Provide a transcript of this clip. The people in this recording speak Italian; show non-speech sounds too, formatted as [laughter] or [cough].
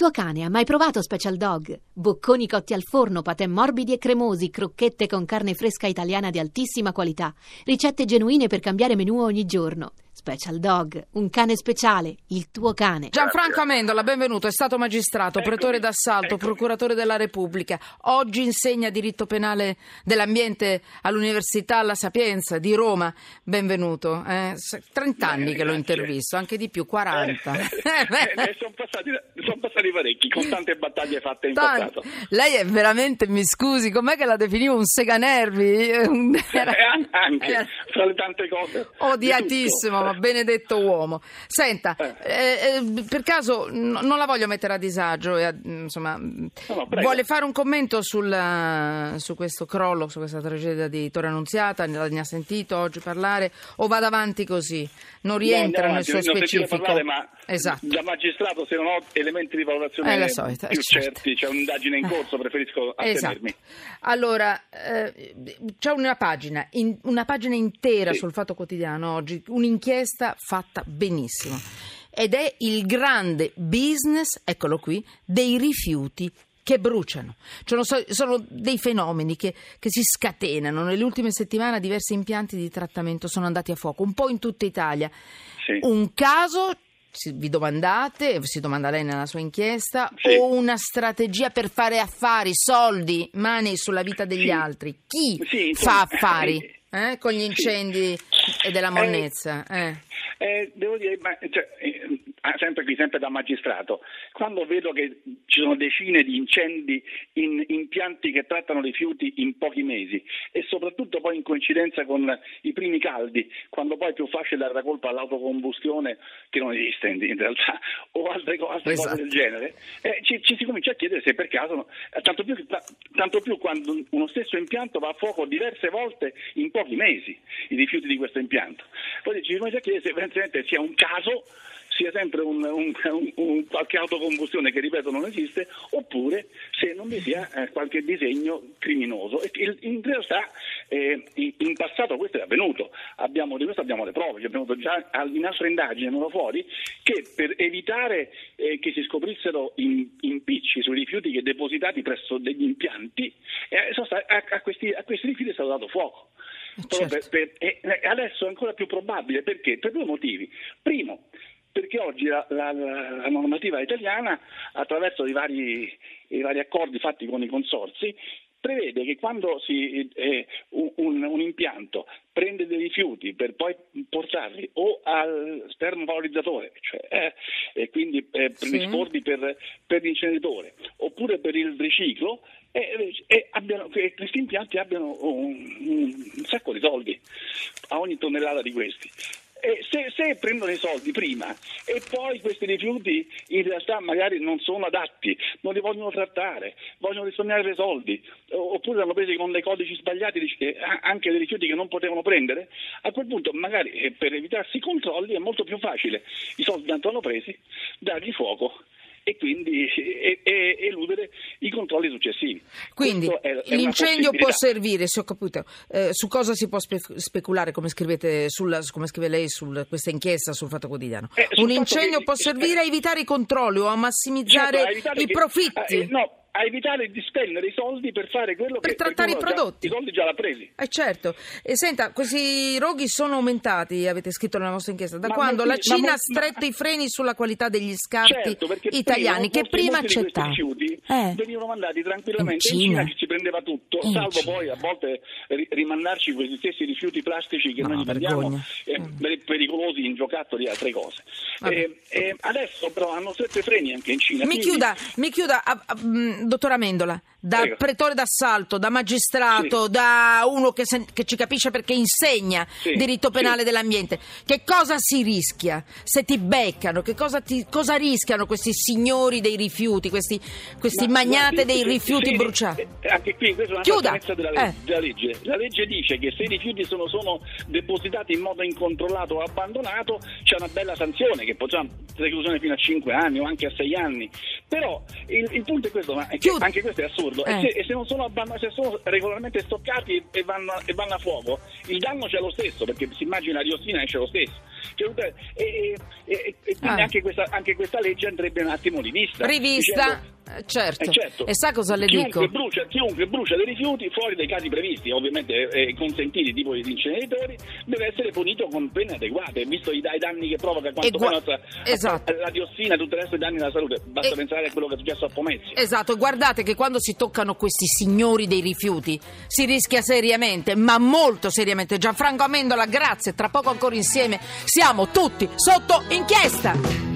tuo cane ha mai provato Special Dog? Bocconi cotti al forno, patè morbidi e cremosi, crocchette con carne fresca italiana di altissima qualità, ricette genuine per cambiare menù ogni giorno. Special Dog, un cane speciale, il tuo cane. Gianfranco Amendola, benvenuto, è stato magistrato, pretore d'assalto, procuratore della Repubblica. Oggi insegna diritto penale dell'ambiente all'Università La Sapienza di Roma. Benvenuto. Eh, 30 anni che l'ho intervisto, anche di più, 40. [laughs] Eh, eh, sono, passati, sono passati parecchi, con tante battaglie fatte in passato. Lei è veramente, mi scusi, com'è che la definivo un seganervi? Era... Eh, anche, fra le tante cose. Odiatissimo ma benedetto uomo. Senta, eh. eh, eh per caso n- non la voglio mettere a disagio, insomma, no, vuole fare un commento sul, su questo crollo, su questa tragedia di Torre Annunziata? Ne ha sentito oggi parlare o vada avanti così? Non rientra no, nel suo specifico. Parlare, ma esatto. da magistrato se non ho elementi di valutazione eh, solita, più certo. certi, c'è un'indagine in corso, preferisco attenermi. Esatto. Allora, eh, c'è una pagina, in, una pagina intera sì. sul Fatto Quotidiano oggi, un'inchiesta un'inchiesta fatta benissimo ed è il grande business, eccolo qui, dei rifiuti che bruciano. Cioè, sono dei fenomeni che, che, si scatenano. Nelle ultime settimane diversi impianti di trattamento sono andati a fuoco, un po' in tutta Italia. Sì. Un caso, vi domandate, si domanda lei nella sua inchiesta, sì. o una strategia per fare affari, soldi, mani sulla vita degli sì. altri? Chi fa affari? Eh, con gli incendi e della monnezza. Eh. Eh, devo dire, ma, cioè, sempre qui, sempre da magistrato, quando vedo che ci sono decine di incendi in impianti che trattano rifiuti in pochi mesi e soprattutto poi in coincidenza con i primi caldi, quando poi è più facile dare la colpa all'autocombustione, che non esiste in, realtà, o altre, altre esatto. cose del genere, eh, ci, ci, si comincia a chiedere se per caso, tanto più, tanto più quando uno stesso impianto va a fuoco diverse volte in pochi mesi, i rifiuti di questo impianto. Poi ci si comincia a chiedere se evidentemente sia un caso sia sempre un, un, un, qualche autocombustione che ripeto non esiste, oppure se non vi sia eh, qualche disegno criminoso. E in realtà eh, in passato questo è avvenuto, abbiamo, di questo abbiamo le prove, abbiamo già in altre indagini venuto fuori che per evitare eh, che si scoprissero impicci sui rifiuti che depositati presso degli impianti, eh, a, a, questi, a questi rifiuti è stato dato fuoco. Certo. Per, per, e adesso è ancora più probabile perché? Per due motivi. Primo, perché oggi la, la, la, normativa italiana, attraverso i vari, i vari, accordi fatti con i consorsi, prevede che quando si, eh, un, un, impianto prende dei rifiuti per poi portarli o al termovalorizzatore, cioè, eh, e quindi eh, predisporli sì. per, per l'inceneritore, oppure per il riciclo, e, abbiano, che questi impianti abbiano un, un, sacco di soldi a ogni tonnellata di questi. Eh, se, se, prendono i soldi prima e poi questi rifiuti in realtà magari non sono adatti, non li vogliono trattare, vogliono risparmiare dei soldi, oppure hanno preso con dei codici sbagliati anche dei rifiuti che non potevano prendere, a quel punto magari eh, per evitarsi i controlli è molto più facile, i soldi tanto hanno presi, dargli fuoco e quindi e, e, eludere i controlli successivi. Quindi è, è l'incendio può servire, se ho capito, eh, su cosa si può spe- speculare, come, sulla, come, scrive lei su questa inchiesta sul Fatto Quotidiano? Eh, Un incendio che, può servire eh, a evitare i controlli o a massimizzare certo, i profitti? Eh, no, a evitare di spendere i soldi per fare quello per che trattare i prodotti. Già, I soldi già l'ha presi. Eh certo. E senta, questi roghi sono aumentati, avete scritto nella vostra inchiesta, da ma quando la Cina ha stretto ma, i freni sulla qualità degli scarti certo, italiani prima, che prima accettava. I rifiuti eh. venivano mandati tranquillamente in Cina, in Cina che ci prendeva tutto, in salvo Cina. poi a volte rimandarci questi stessi rifiuti plastici che no, noi prendiamo eh, mm. pericolosi in giocattoli e altre cose. Eh, eh, adesso però hanno stretto i freni anche in Cina. Mi quindi... chiuda, mi chiuda a, a, mm, dottor Amendola, da Prego. pretore d'assalto, da magistrato, sì. da uno che, se, che, ci capisce perché insegna sì. diritto penale sì. dell'ambiente, che cosa si rischia se ti beccano? Che cosa, ti, cosa rischiano questi signori dei rifiuti, questi, questi Ma, magnate dei rifiuti bruciati? Eh, anche qui, questa è una Chiuda. Della, legge, eh. della legge. La legge dice che se i rifiuti sono, sono depositati in modo incontrollato o abbandonato, c'è una bella sanzione che può già reclusione fino a 5 anni o anche a 6 anni. Però il, il punto è questo, ma chiudo. anche questo è assurdo. Eh. E, se, e se non sono, abbanno- se sono regolarmente stoccati e vanno, e vanno a fuoco, il danno c'è lo stesso, perché si immagina la diossina esce lo stesso. Cioè, e, e- e- e quindi Ah. anche, questa, anche questa legge andrebbe un attimo rivista. Rivista, dicendo- eh, certo. eh, certo. E sa cosa le chiunque dico? Brucia, chiunque brucia dei rifiuti fuori dai casi previsti, ovviamente eh, consentiti, tipo gli inceneritori, deve essere punito con pene adeguate, visto i, i danni che provoca quanto a- esatto. la diossina e tutto il resto dei danni alla salute. Basta E- pensare a quello che è successo a Pomezia. Esatto, guardate che quando si toccano questi signori dei rifiuti si rischia seriamente, ma molto seriamente. Gianfranco Amendola, grazie, tra poco ancora insieme siamo tutti sotto inchiesta.